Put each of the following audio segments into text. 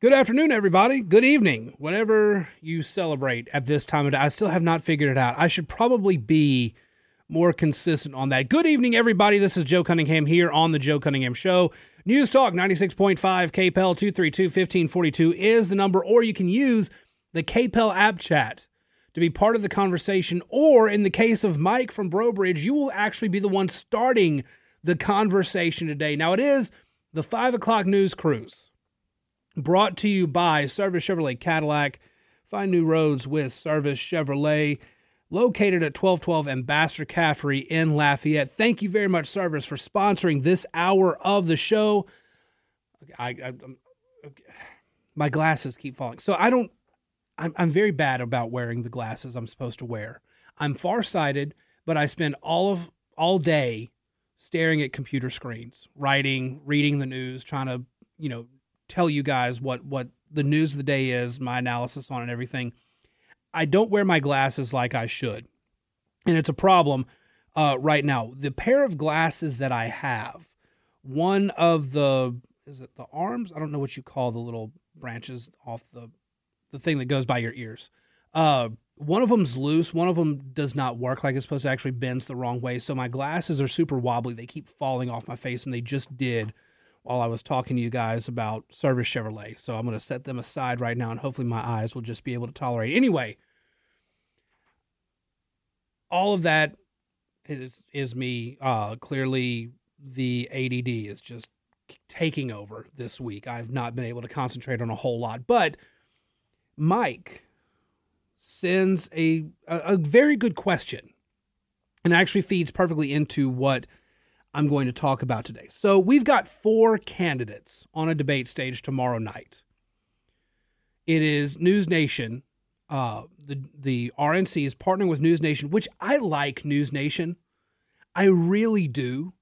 Good afternoon, everybody. Good evening. Whatever you celebrate at this time of day, I still have not figured it out. I should probably be more consistent on that. Good evening, everybody. This is Joe Cunningham here on the Joe Cunningham Show. News Talk 96.5 KPEL 232 1542 is the number, or you can use the KPEL app chat to be part of the conversation. Or in the case of Mike from Breaux Bridge, you will actually be the one starting the conversation today. Now, it is the five o'clock news cruise brought to you by Service Chevrolet Cadillac. Find new roads with Service Chevrolet, located at 1212 Ambassador Caffrey in Lafayette. Thank you very much, Service, for sponsoring this hour of the show. I, I my glasses keep falling, so I don't. I'm, I'm very bad about wearing the glasses I'm supposed to wear. I'm farsighted, but I spend all of all day staring at computer screens, writing, reading the news, trying to you know tell you guys what what the news of the day is, my analysis on it, and everything. I don't wear my glasses like I should, and it's a problem uh, right now. The pair of glasses that I have, one of the is it the arms? I don't know what you call the little branches off the the thing that goes by your ears. Uh, one of them's loose. One of them does not work like it's supposed to. Actually, bends the wrong way. So my glasses are super wobbly. They keep falling off my face, and they just did while I was talking to you guys about Service Chevrolet. So I'm going to set them aside right now, and hopefully my eyes will just be able to tolerate. Anyway, all of that is is me. Uh, clearly, the ADD is just taking over this week. I've not been able to concentrate on a whole lot, but Mike sends a a, a very good question, and actually feeds perfectly into what I'm going to talk about today. So we've got four candidates on a debate stage tomorrow night. It is News Nation. Uh, the the RNC is partnering with News Nation, which I like News Nation. I really do.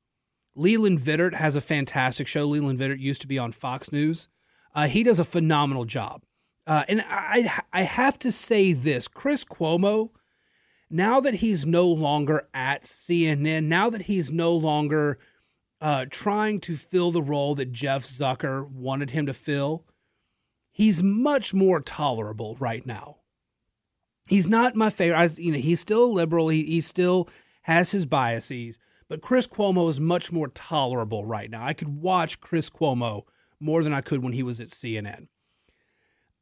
Leland Vittert has a fantastic show. Leland Vittert used to be on Fox News. Uh, he does a phenomenal job. Uh, and I I have to say this: Chris Cuomo now that he's no longer at CNN, now that he's no longer uh, trying to fill the role that Jeff Zucker wanted him to fill, he's much more tolerable right now. He's not my favorite. I, you know, he's still a liberal. He, he still has his biases, but Chris Cuomo is much more tolerable right now. I could watch Chris Cuomo more than I could when he was at CNN.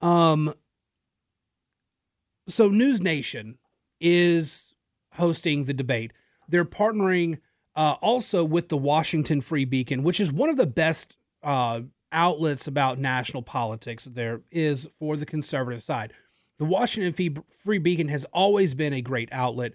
Um. So News Nation is hosting the debate. They're partnering uh, also with the Washington Free Beacon, which is one of the best uh, outlets about national politics there is for the conservative side. The Washington Free Beacon has always been a great outlet.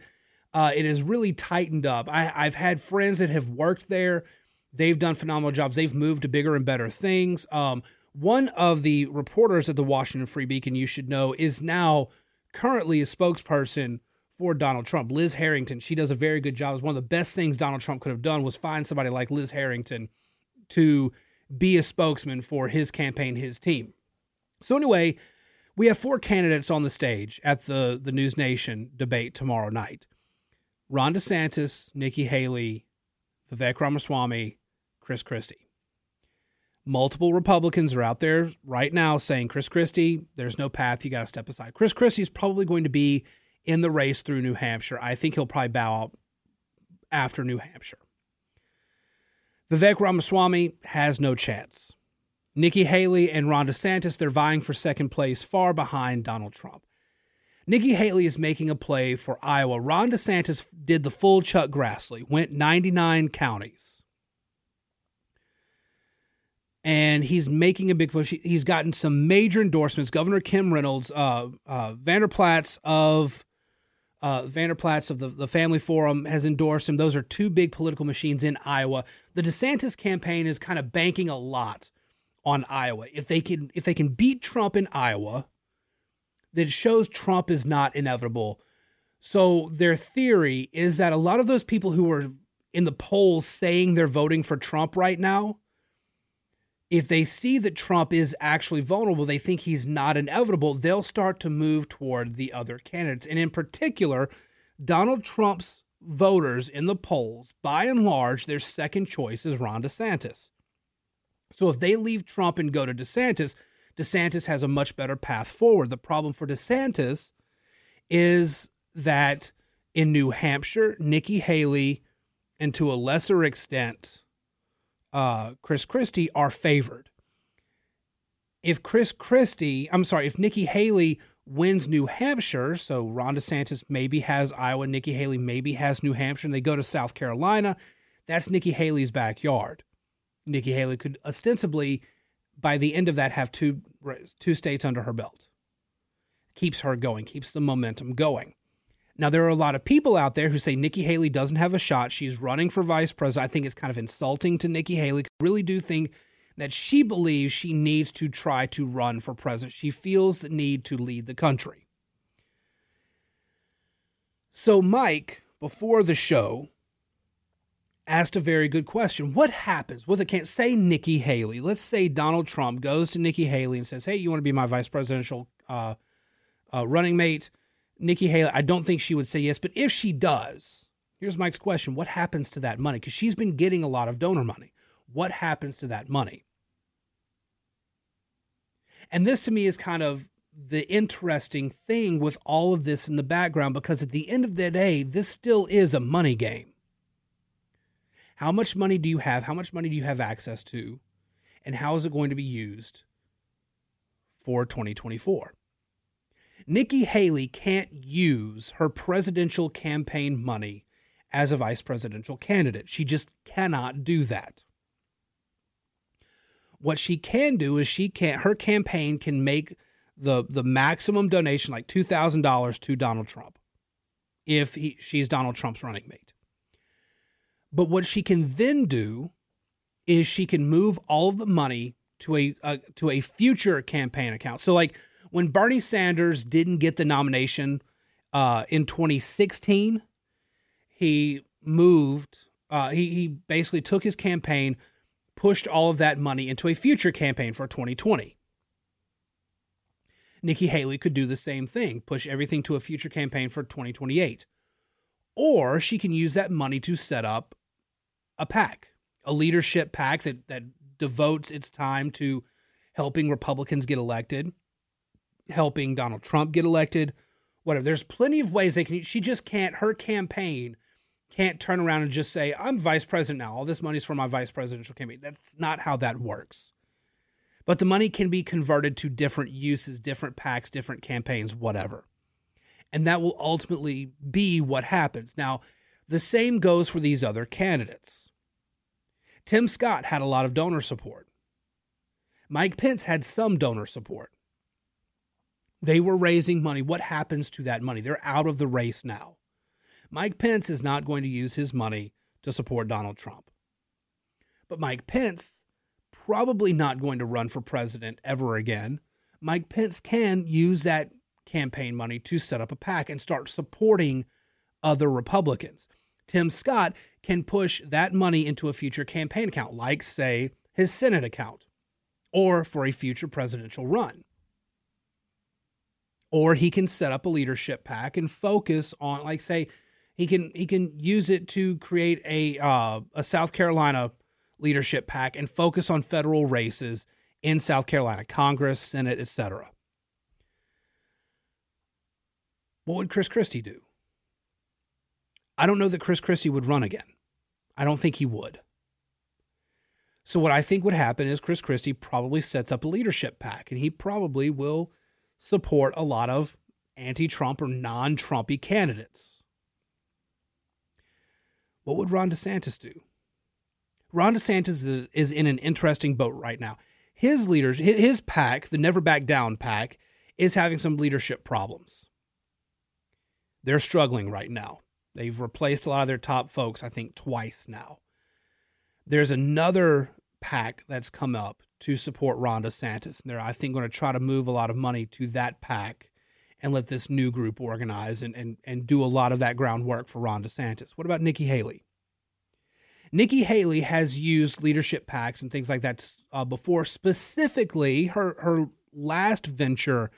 Uh, it has really tightened up. I, I've had friends that have worked there. They've done phenomenal jobs. They've moved to bigger and better things. Um, one of the reporters at the Washington Free Beacon, you should know, is now currently a spokesperson for Donald Trump. Liz Harrington, she does a very good job. It's one of the best things Donald Trump could have done was find somebody like Liz Harrington to be a spokesman for his campaign, his team. So anyway, we have four candidates on the stage at the the News Nation debate tomorrow night. Ron DeSantis, Nikki Haley, Vivek Ramaswamy, Chris Christie. Multiple Republicans are out there right now saying, Chris Christie, there's no path. You got to step aside. Chris Christie is probably going to be in the race through New Hampshire. I think he'll probably bow out after New Hampshire. Vivek Ramaswamy has no chance. Nikki Haley and Ron DeSantis, they're vying for second place far behind Donald Trump. Nikki Haley is making a play for Iowa. Ron DeSantis did the full Chuck Grassley, went 99 counties. And he's making a big push. He's gotten some major endorsements. Governor Kim Reynolds, uh, uh, Vander Plaats of uh, Vander Plaats of the, the Family Forum has endorsed him. Those are two big political machines in Iowa. The DeSantis campaign is kind of banking a lot on Iowa. If they can if they can beat Trump in Iowa, that shows Trump is not inevitable. So their theory is that a lot of those people who are in the polls saying they're voting for Trump right now if they see that Trump is actually vulnerable, they think he's not inevitable, they'll start to move toward the other candidates. And in particular, Donald Trump's voters in the polls, by and large, their second choice is Ron DeSantis. So if they leave Trump and go to DeSantis, DeSantis has a much better path forward. The problem for DeSantis is that in New Hampshire, Nikki Haley, and to a lesser extent, uh, Chris Christie are favored. If Chris Christie, I'm sorry, if Nikki Haley wins New Hampshire, so Ron DeSantis maybe has Iowa, Nikki Haley maybe has New Hampshire, and they go to South Carolina, that's Nikki Haley's backyard. Nikki Haley could ostensibly, by the end of that, have two two states under her belt. Keeps her going, keeps the momentum going. Now, there are a lot of people out there who say Nikki Haley doesn't have a shot. She's running for vice president. I think it's kind of insulting to Nikki Haley. I really do think that she believes she needs to try to run for president. She feels the need to lead the country. So, Mike, before the show, asked a very good question. What happens? Well, they can't say Nikki Haley. Let's say Donald Trump goes to Nikki Haley and says, Hey, you want to be my vice presidential uh, uh, running mate? Nikki Haley, I don't think she would say yes, but if she does, here's Mike's question What happens to that money? Because she's been getting a lot of donor money. What happens to that money? And this to me is kind of the interesting thing with all of this in the background because at the end of the day, this still is a money game. How much money do you have? How much money do you have access to? And how is it going to be used for 2024? Nikki Haley can't use her presidential campaign money as a vice presidential candidate. She just cannot do that. What she can do is she can her campaign can make the the maximum donation like $2,000 to Donald Trump if he, she's Donald Trump's running mate. But what she can then do is she can move all of the money to a, a to a future campaign account. So like when Bernie Sanders didn't get the nomination uh, in 2016, he moved. Uh, he he basically took his campaign, pushed all of that money into a future campaign for 2020. Nikki Haley could do the same thing, push everything to a future campaign for 2028. Or she can use that money to set up a PAC, a leadership PAC that, that devotes its time to helping Republicans get elected helping Donald Trump get elected, whatever. There's plenty of ways they can. She just can't. Her campaign can't turn around and just say, "I'm vice president now. All this money's for my vice presidential campaign." That's not how that works. But the money can be converted to different uses, different PACs, different campaigns, whatever. And that will ultimately be what happens. Now, the same goes for these other candidates. Tim Scott had a lot of donor support. Mike Pence had some donor support. They were raising money. What happens to that money? They're out of the race now. Mike Pence is not going to use his money to support Donald Trump. But Mike Pence probably not going to run for president ever again. Mike Pence can use that campaign money to set up a PAC and start supporting other Republicans. Tim Scott can push that money into a future campaign account, like, say, his Senate account, or for a future presidential run or he can set up a leadership PAC and focus on like say he can he can use it to create a uh, a South Carolina leadership PAC and focus on federal races in South Carolina, Congress, Senate, etc. What would Chris Christie do? I don't know that Chris Christie would run again. I don't think he would. So what I think would happen is Chris Christie probably sets up a leadership PAC and he probably will support a lot of anti Trump or non Trumpy candidates. What would Ron DeSantis do? Ron DeSantis is in an interesting boat right now. His leaders, his PAC, the Never Back Down PAC, is having some leadership problems. They're struggling right now. They've replaced a lot of their top folks, I think, twice now. There's another PAC that's come up to support Ron DeSantis. And they're, I think, going to try to move a lot of money to that PAC and let this new group organize and, and, and do a lot of that groundwork for Ron DeSantis. What about Nikki Haley? Nikki Haley has used leadership PACs and things like that uh, before. Specifically, her her last venture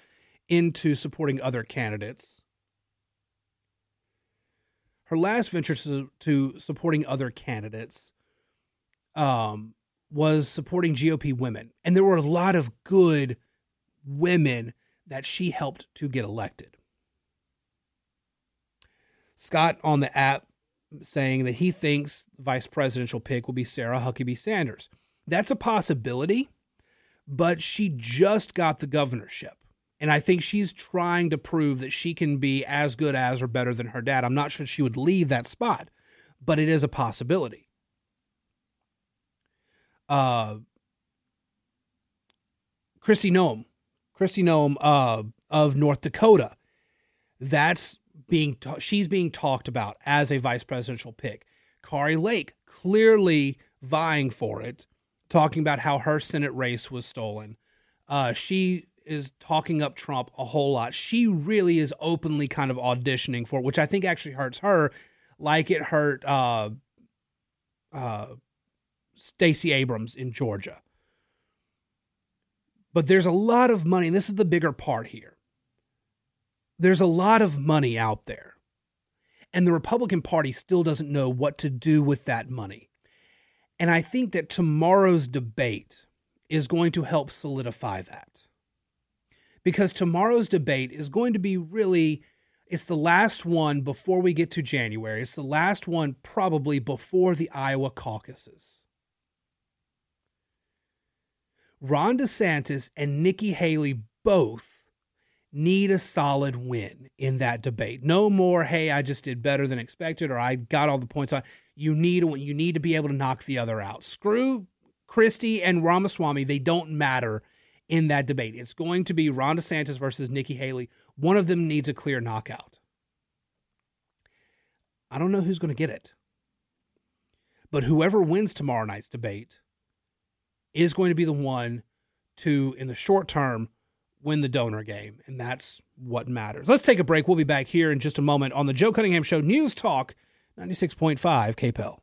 into supporting other candidates. Her last venture to, to supporting other candidates um, was supporting GOP women. And there were a lot of good women that she helped to get elected. Scott on the app saying that he thinks the vice presidential pick will be Sarah Huckabee Sanders. That's a possibility, but she just got the governorship. And I think she's trying to prove that she can be as good as or better than her dad. I'm not sure she would leave that spot, but it is a possibility. Uh, Kristi Noem, Kristi Noem uh, of North Dakota. That's being ta- she's being talked about as a vice presidential pick. Kari Lake clearly vying for it, talking about how her Senate race was stolen. Uh, she is talking up Trump a whole lot. She really is openly kind of auditioning for it, which I think actually hurts her, like it hurt uh, uh, Stacey Abrams in Georgia. But there's a lot of money, and this is the bigger part here there's a lot of money out there. And the Republican Party still doesn't know what to do with that money. And I think that tomorrow's debate is going to help solidify that. Because tomorrow's debate is going to be really, it's the last one before we get to January. It's the last one probably before the Iowa caucuses. Ron DeSantis and Nikki Haley both need a solid win in that debate. No more, hey, I just did better than expected or I got all the points on. You need you need to be able to knock the other out. Screw Christie and Ramaswamy, they don't matter in that debate. It's going to be Ron DeSantis versus Nikki Haley. One of them needs a clear knockout. I don't know who's going to get it. But whoever wins tomorrow night's debate is going to be the one to, in the short term, win the donor game, and that's what matters. Let's take a break. We'll be back here in just a moment on the Joe Cunningham Show News Talk 96.5 KPEL.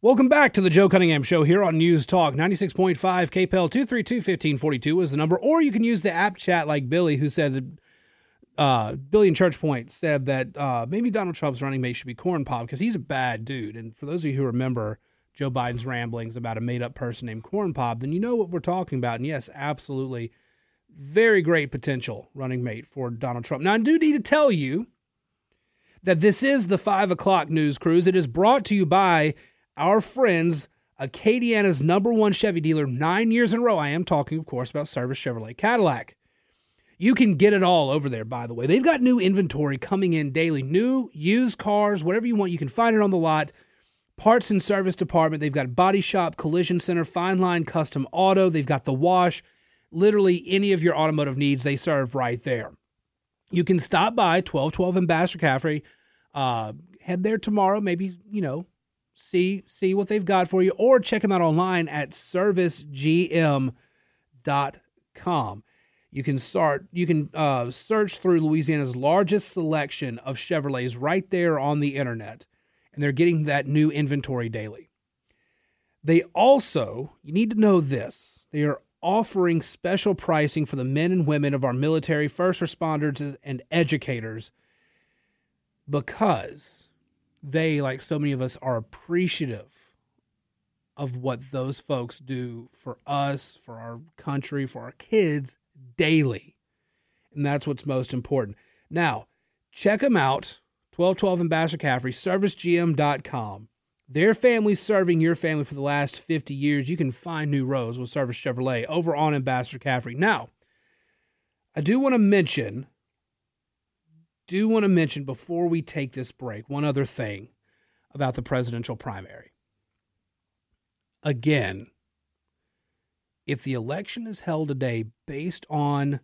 Welcome back to the Joe Cunningham Show here on News Talk 96.5 KPEL 232 1542 is the number, or you can use the app chat like Billy, who said that uh, Billy in Church Point said that uh, maybe Donald Trump's running mate should be Corn Pop because he's a bad dude. And for those of you who remember, Joe Biden's ramblings about a made up person named Corn Pop, then you know what we're talking about. And yes, absolutely, very great potential running mate for Donald Trump. Now, I do need to tell you that this is the five o'clock news cruise. It is brought to you by our friends, Acadiana's number one Chevy dealer, nine years in a row. I am talking, of course, about Service Chevrolet Cadillac. You can get it all over there, by the way. They've got new inventory coming in daily, new, used cars, whatever you want. You can find it on the lot parts and service department. They've got body shop, collision center, fine line, custom auto. They've got the wash. Literally any of your automotive needs, they serve right there. You can stop by 1212 Ambassador Caffrey. Uh, head there tomorrow. Maybe you know, see see what they've got for you, or check them out online at servicegm.com. You can start. You can uh, search through Louisiana's largest selection of Chevrolets right there on the internet and they're getting that new inventory daily. They also, you need to know this, they are offering special pricing for the men and women of our military, first responders, and educators because they, like so many of us, are appreciative of what those folks do for us, for our country, for our kids daily. And that's what's most important. Now, check them out 1212 Ambassador Caffrey, servicegm.com. Their family serving your family for the last 50 years. You can find new roads with Service Chevrolet over on Ambassador Caffrey. Now, I do want to mention, do want to mention before we take this break, one other thing about the presidential primary. Again, if the election is held today based on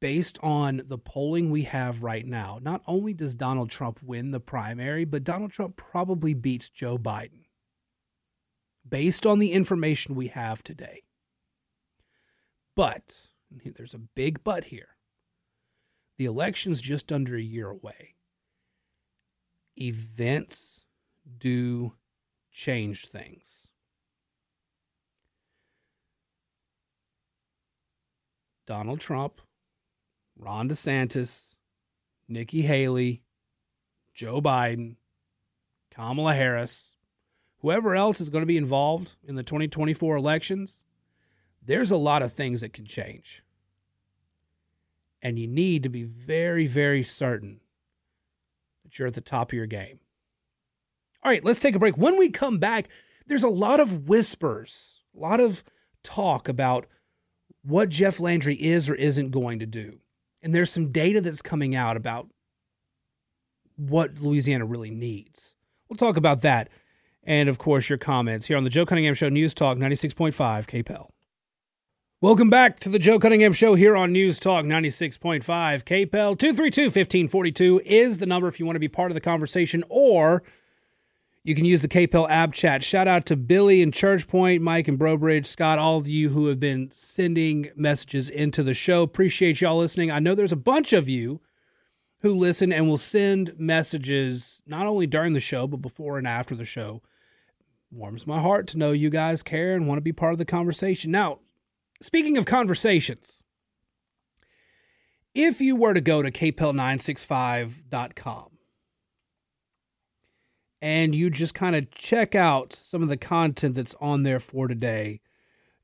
based on the polling we have right now, not only does Donald Trump win the primary, but Donald Trump probably beats Joe Biden based on the information we have today. But, there's a big but here. The election's just under a year away. Events do change things. Donald Trump Ron DeSantis, Nikki Haley, Joe Biden, Kamala Harris, whoever else is going to be involved in the 2024 elections, there's a lot of things that can change. And you need to be very, very certain that you're at the top of your game. All right, let's take a break. When we come back, there's a lot of whispers, a lot of talk about what Jeff Landry is or isn't going to do. And there's some data that's coming out about what Louisiana really needs. We'll talk about that. And of course, your comments here on the Joe Cunningham Show News Talk 96.5 KPEL. Welcome back to the Joe Cunningham Show here on News Talk 96.5 KPEL. 232 1542 is the number if you want to be part of the conversation, or you can use the KPEL app chat. Shout out to Billy and Church Point, Mike and Breaux Bridge, Scott, all of you who have been sending messages into the show. Appreciate y'all listening. I know there's a bunch of you who listen and will send messages not only during the show, but before and after the show. Warms my heart to know you guys care and want to be part of the conversation. Now, Speaking of conversations, if you were to go to kpel965.com and you just kind of check out some of the content that's on there for today,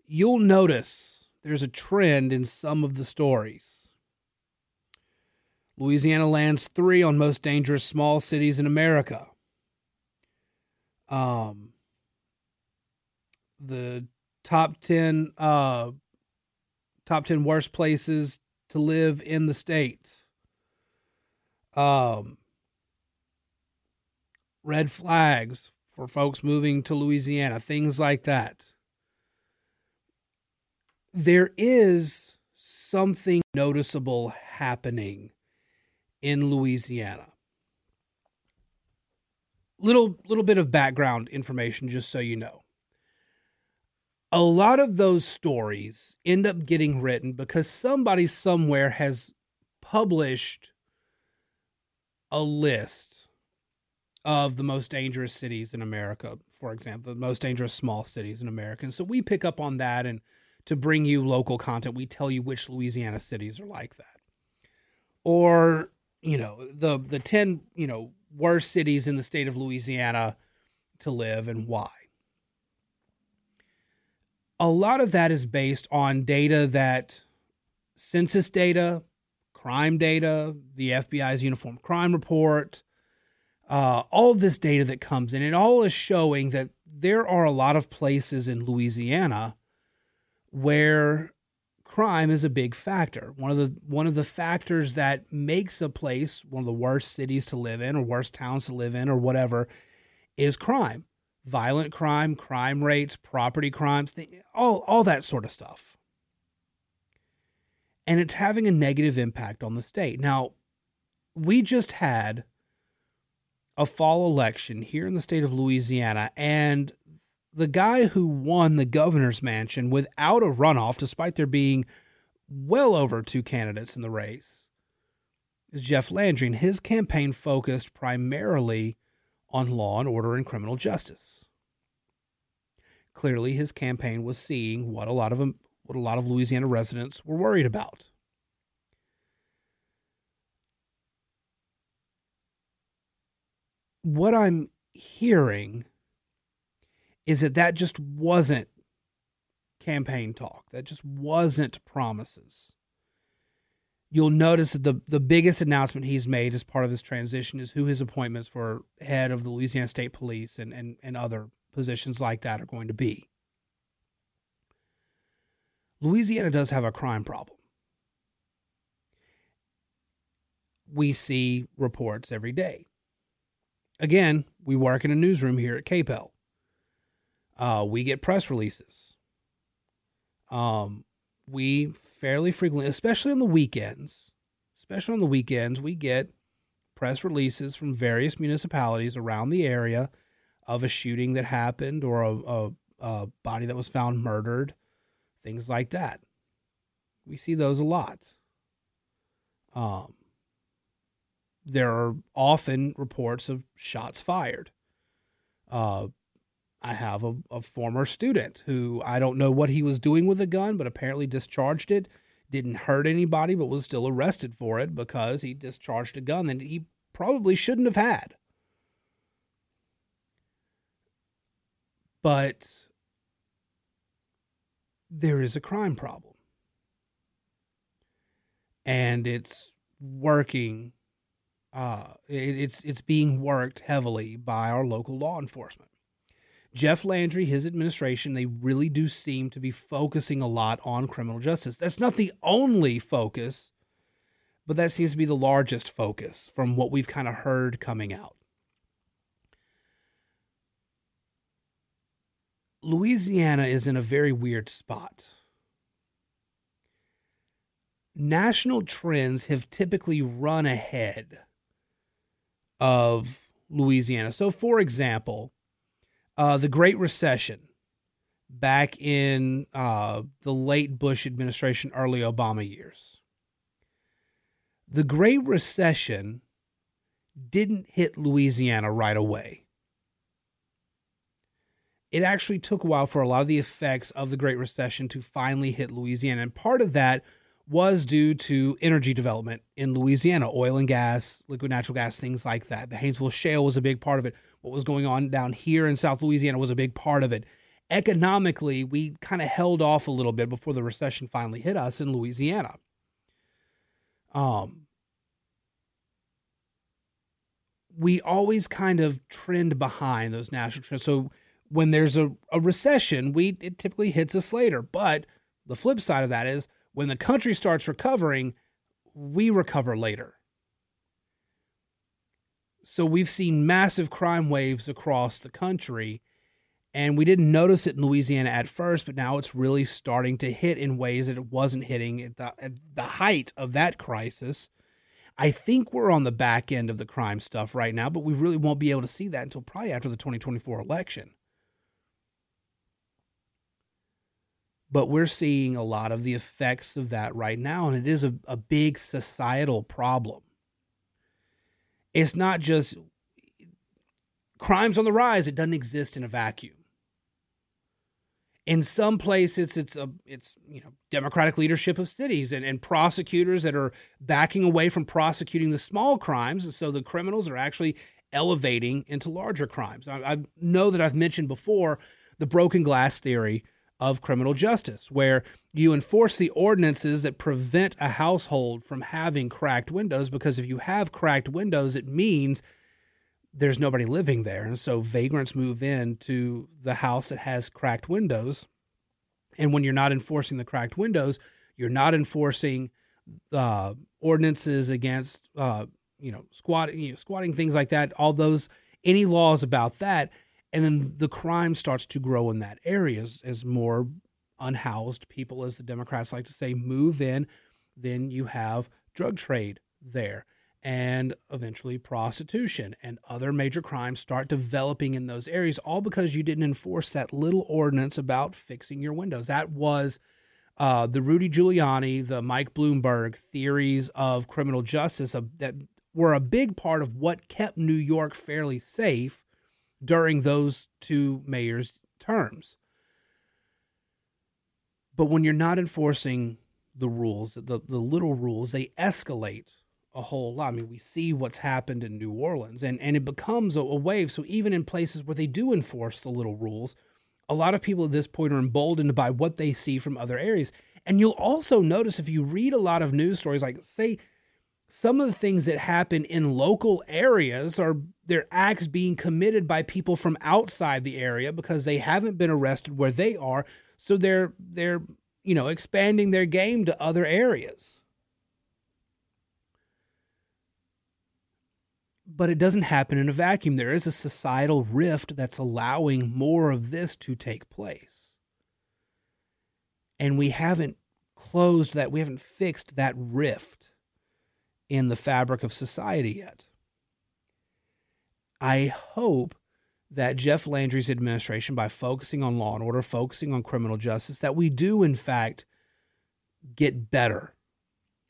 you'll notice there's a trend in some of the stories. Louisiana lands three on most dangerous small cities in America. Um, the top 10 uh, top 10 worst places to live in the state. Um, red flags for folks moving to Louisiana, things like that. There is something noticeable happening in Louisiana. Little little bit of background information just so you know a lot of those stories end up getting written because somebody somewhere has published a list of the most dangerous cities in America, for example, the most dangerous small cities in America. And so we pick up on that and to bring you local content, we tell you which Louisiana cities are like that. Or, you know, the the 10, you know, worst cities in the state of Louisiana to live and why a lot of that is based on data that census data, crime data, the FBI's uniform crime report, uh, all this data that comes in, it all is showing that there are a lot of places in Louisiana where crime is a big factor. One of the one of the factors that makes a place one of the worst cities to live in or worst towns to live in or whatever is crime violent crime, crime rates, property crimes, all, all that sort of stuff. And it's having a negative impact on the state. Now, we just had a fall election here in the state of Louisiana, and the guy who won the governor's mansion without a runoff, despite there being well over two candidates in the race, is Jeff Landry. And his campaign focused primarily on law and order and criminal justice. Clearly, his campaign was seeing what a lot of what a lot of Louisiana residents were worried about. What I'm hearing is that that just wasn't campaign talk. That just wasn't promises you'll notice that the, the biggest announcement he's made as part of this transition is who his appointments for head of the Louisiana State Police and, and, and other positions like that are going to be. Louisiana does have a crime problem. We see reports every day. Again, we work in a newsroom here at KPEL. Uh, we get press releases. Um, we fairly frequently, especially on the weekends, especially on the weekends, we get press releases from various municipalities around the area of a shooting that happened or a, a, a body that was found murdered, things like that. We see those a lot. Um, there are often reports of shots fired. Uh, I have a, a former student who I don't know what he was doing with a gun, but apparently discharged it, didn't hurt anybody, but was still arrested for it because he discharged a gun that he probably shouldn't have had. But there is a crime problem. And it's working uh, it, it's it's being worked heavily by our local law enforcement. Jeff Landry, his administration, they really do seem to be focusing a lot on criminal justice. That's not the only focus, but that seems to be the largest focus from what we've kind of heard coming out. Louisiana is in a very weird spot. National trends have typically run ahead of Louisiana. So, for example, uh, the Great Recession back in uh, the late Bush administration, early Obama years. The Great Recession didn't hit Louisiana right away. It actually took a while for a lot of the effects of the Great Recession to finally hit Louisiana. And part of that was due to energy development in Louisiana, oil and gas, liquid natural gas, things like that. The Haynesville Shale was a big part of it. What was going on down here in South Louisiana was a big part of it. Economically, we kind of held off a little bit before the recession finally hit us in Louisiana. Um, we always kind of trend behind those national trends. So when there's a, a recession, we it typically hits us later. But the flip side of that is when the country starts recovering, we recover later. So we've seen massive crime waves across the country, and we didn't notice it in Louisiana at first, but now it's really starting to hit in ways that it wasn't hitting at the, at the height of that crisis. I think we're on the back end of the crime stuff right now, but we really won't be able to see that until probably after the 2024 election. But we're seeing a lot of the effects of that right now, and it is a, a big societal problem. It's not just crimes on the rise, it doesn't exist in a vacuum. In some places, it's a it's you know democratic leadership of cities and, and prosecutors that are backing away from prosecuting the small crimes, and so the criminals are actually elevating into larger crimes. I, I know that I've mentioned before the broken glass theory of criminal justice, where you enforce the ordinances that prevent a household from having cracked windows. Because if you have cracked windows, it means there's nobody living there. And so vagrants move into the house that has cracked windows. And when you're not enforcing the cracked windows, you're not enforcing uh, ordinances against, uh, you know, squatting, you know, squatting, things like that. All those, any laws about that and then the crime starts to grow in that area as, as more unhoused people, as the Democrats like to say, move in. Then you have drug trade there and eventually prostitution and other major crimes start developing in those areas, all because you didn't enforce that little ordinance about fixing your windows. That was uh, the Rudy Giuliani, the Mike Bloomberg theories of criminal justice that were a big part of what kept New York fairly safe during those two mayors' terms. But when you're not enforcing the rules, the, the little rules, they escalate a whole lot. I mean, we see what's happened in New Orleans, and, and it becomes a, a wave. So even in places where they do enforce the little rules, a lot of people at this point are emboldened by what they see from other areas. And you'll also notice if you read a lot of news stories, like say some of the things that happen in local areas are their acts being committed by people from outside the area because they haven't been arrested where they are. So they're they're you know expanding their game to other areas. But it doesn't happen in a vacuum. There is a societal rift that's allowing more of this to take place. And we haven't closed that we haven't fixed that rift in the fabric of society yet. I hope that Jeff Landry's administration, by focusing on law and order, focusing on criminal justice, that we do, in fact, get better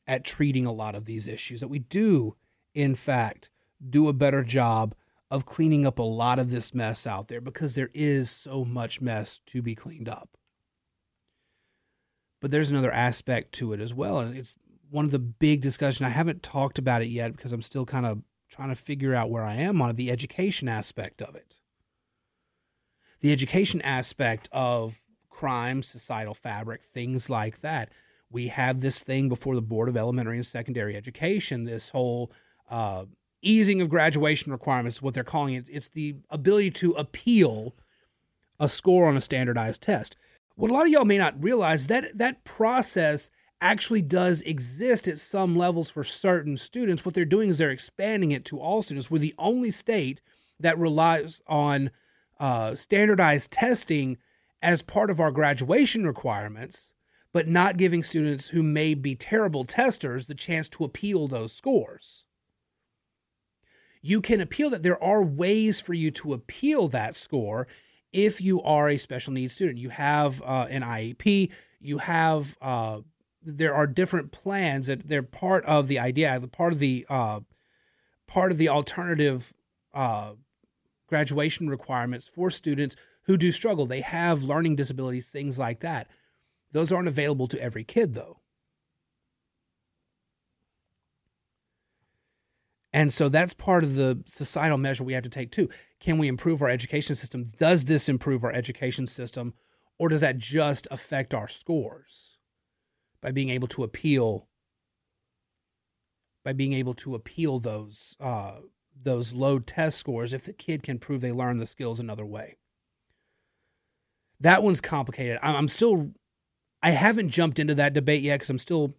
at treating a lot of these issues, that we do, in fact, do a better job of cleaning up a lot of this mess out there because there is so much mess to be cleaned up. But there's another aspect to it as well, and it's one of the big discussion. I haven't talked about it yet because I'm still kind of trying to figure out where I am on the education aspect of it. The education aspect of crime, societal fabric, things like that. We have this thing before the Board of Elementary and Secondary Education, this whole uh, easing of graduation requirements, what they're calling it. It's the ability to appeal a score on a standardized test. What a lot of y'all may not realize that that process actually does exist at some levels for certain students. What they're doing is they're expanding it to all students. We're the only state that relies on uh, standardized testing as part of our graduation requirements, but not giving students who may be terrible testers the chance to appeal those scores. You can appeal that. There are ways for you to appeal that score if you are a special needs student. You have uh, an IEP, you have uh, there are different plans that they're part of the idea, part of the uh, part of the alternative uh, graduation requirements for students who do struggle. They have learning disabilities, things like that. Those aren't available to every kid, though. And so that's part of the societal measure we have to take too. Can we improve our education system? Does this improve our education system? Or does that just affect our scores by being able to appeal by being able to appeal those uh, those low test scores if the kid can prove they learn the skills another way. That one's complicated. I'm still I haven't jumped into that debate yet because I'm still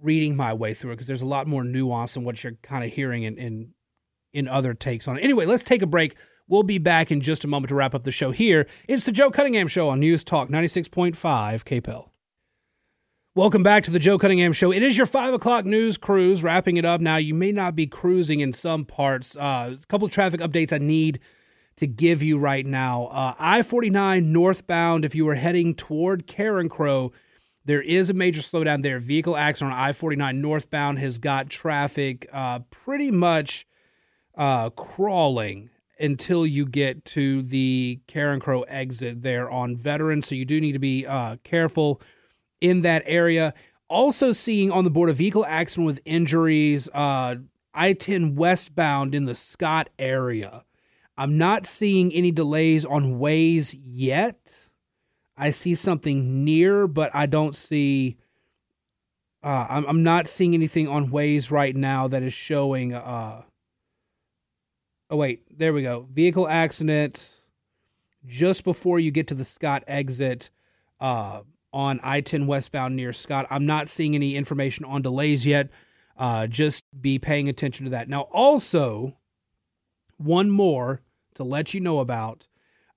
reading my way through it because there's a lot more nuance in what you're kind of hearing in, in in other takes on it. Anyway, let's take a break. We'll be back in just a moment to wrap up the show here. It's the Joe Cunningham Show on News Talk 96.5 KPEL. Welcome back to the Joe Cunningham Show. It is your five o'clock news cruise, wrapping it up now. You may not be cruising in some parts. Uh, a couple of traffic updates I need to give you right now. Uh, I 49 northbound, if you were heading toward Carencro, there is a major slowdown there. Vehicle accident on I 49 northbound has got traffic uh, pretty much uh, crawling until you get to the Carencro exit there on Veterans. So you do need to be uh, careful in that area. Also, seeing on the board a vehicle accident with injuries, uh, I 10 westbound in the Scott area. I'm not seeing any delays on Waze yet. I see something near, but I don't see. Uh, I'm, I'm not seeing anything on Waze right now that is showing. Uh, oh wait, there we go. Vehicle accident just before you get to the Scott exit uh, on I-10 westbound near Scott. I'm not seeing any information on delays yet. Uh, just be paying attention to that. Now, also, one more to let you know about.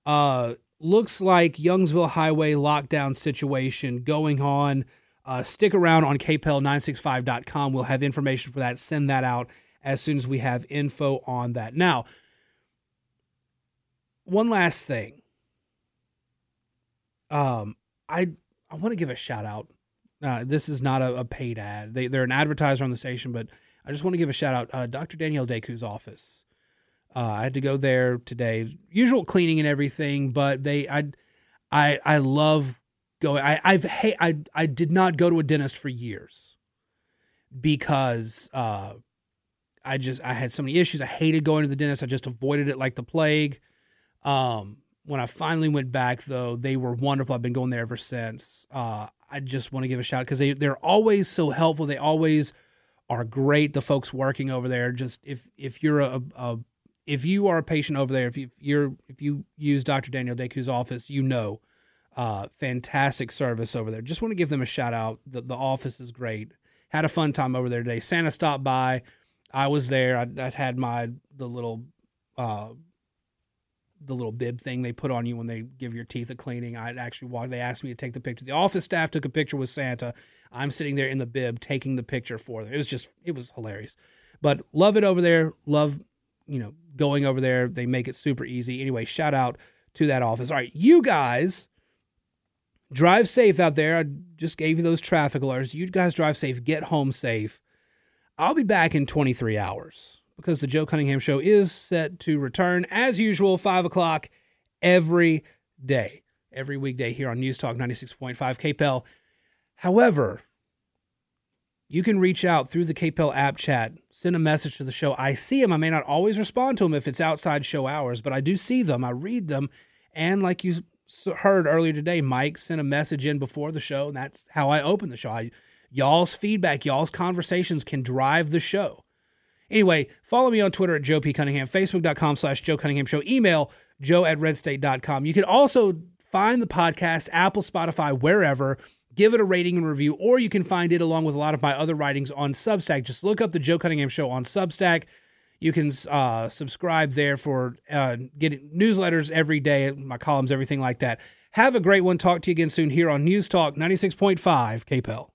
Uh, looks like Youngsville Highway lockdown situation going on. Uh, stick around on kpel965.com. We'll have information for that. Send that out as soon as we have info on that. Now, one last thing. Um, I I want to give a shout out. Uh, this is not a, a, paid ad. They they're an advertiser on the station, but I just want to give a shout out. Uh, Dr. Danielle Deku's office. Uh, I had to go there today. Usual cleaning and everything, but they I I I love going. I I've hey I I did not go to a dentist for years because uh, I just I had so many issues. I hated going to the dentist. I just avoided it like the plague. Um, when I finally went back, though, they were wonderful. I've been going there ever since. Uh, I just want to give a shout because they they're always so helpful. They always are great. The folks working over there. Just if if you're a, a if you are a patient over there, if you you're if you use Dr. Daniel Deku's office, you know, uh, fantastic service over there. Just want to give them a shout out. The, the office is great. Had a fun time over there today. Santa stopped by. I was there. I, I had my the little uh, the little bib thing they put on you when they give your teeth a cleaning. I actually walked. They asked me to take the picture. The office staff took a picture with Santa. I'm sitting there in the bib taking the picture for them. It was just it was hilarious. But love it over there. Love you know, going over there. They make it super easy. Anyway, shout out to that office. All right, you guys drive safe out there. I just gave you those traffic alerts. You guys drive safe, get home safe. I'll be back in 23 hours because the Joe Cunningham Show is set to return as usual, 5 o'clock every day, every weekday here on News Talk 96.5 KPEL. However, you can reach out through the KPEL app chat, send a message to the show. I see them. I may not always respond to them if it's outside show hours, but I do see them. I read them. And like you heard earlier today, Mike sent a message in before the show, and that's how I open the show. I, y'all's feedback, y'all's conversations can drive the show. Anyway, follow me on Twitter at Joe P. Cunningham, Facebook.com slash Joe Cunningham Show, email joe at redstate.com. You can also find the podcast, Apple, Spotify, wherever. Give it a rating and review, or you can find it along with a lot of my other writings on Substack. Just look up the Joe Cunningham Show on Substack. You can uh, subscribe there for uh, getting newsletters every day, my columns, everything like that. Have a great one. Talk to you again soon here on News Talk 96.5 KPEL.